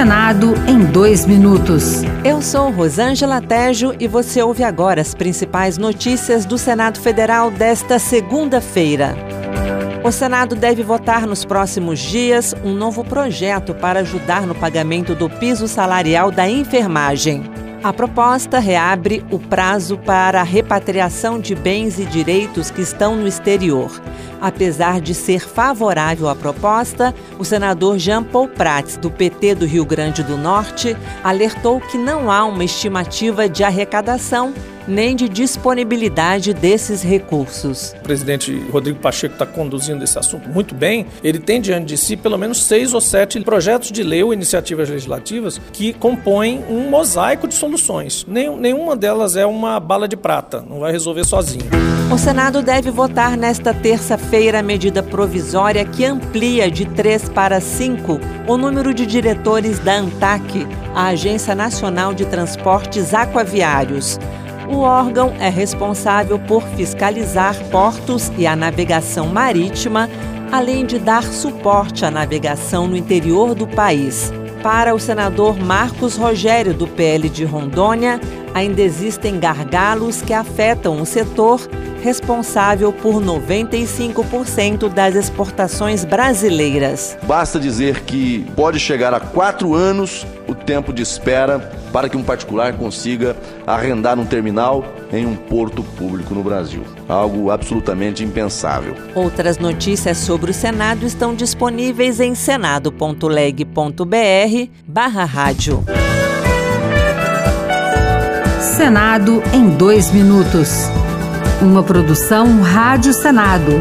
Senado em dois minutos. Eu sou Rosângela Tejo e você ouve agora as principais notícias do Senado Federal desta segunda-feira. O Senado deve votar nos próximos dias um novo projeto para ajudar no pagamento do piso salarial da enfermagem. A proposta reabre o prazo para a repatriação de bens e direitos que estão no exterior. Apesar de ser favorável à proposta, o senador Jean Paul Prats, do PT do Rio Grande do Norte, alertou que não há uma estimativa de arrecadação nem de disponibilidade desses recursos. O presidente Rodrigo Pacheco está conduzindo esse assunto muito bem. Ele tem diante de si pelo menos seis ou sete projetos de lei ou iniciativas legislativas que compõem um mosaico de soluções. nenhuma delas é uma bala de prata, não vai resolver sozinho. O Senado deve votar nesta terça-feira a medida provisória que amplia de três para cinco o número de diretores da ANTAC, a Agência Nacional de Transportes Aquaviários. O órgão é responsável por fiscalizar portos e a navegação marítima, além de dar suporte à navegação no interior do país. Para o senador Marcos Rogério, do PL de Rondônia, ainda existem gargalos que afetam o setor responsável por 95% das exportações brasileiras. Basta dizer que pode chegar a quatro anos o tempo de espera para que um particular consiga arrendar um terminal em um porto público no Brasil. Algo absolutamente impensável. Outras notícias sobre o Senado estão disponíveis em senado.leg.br barra rádio. Senado em dois minutos. Uma produção Rádio Senado.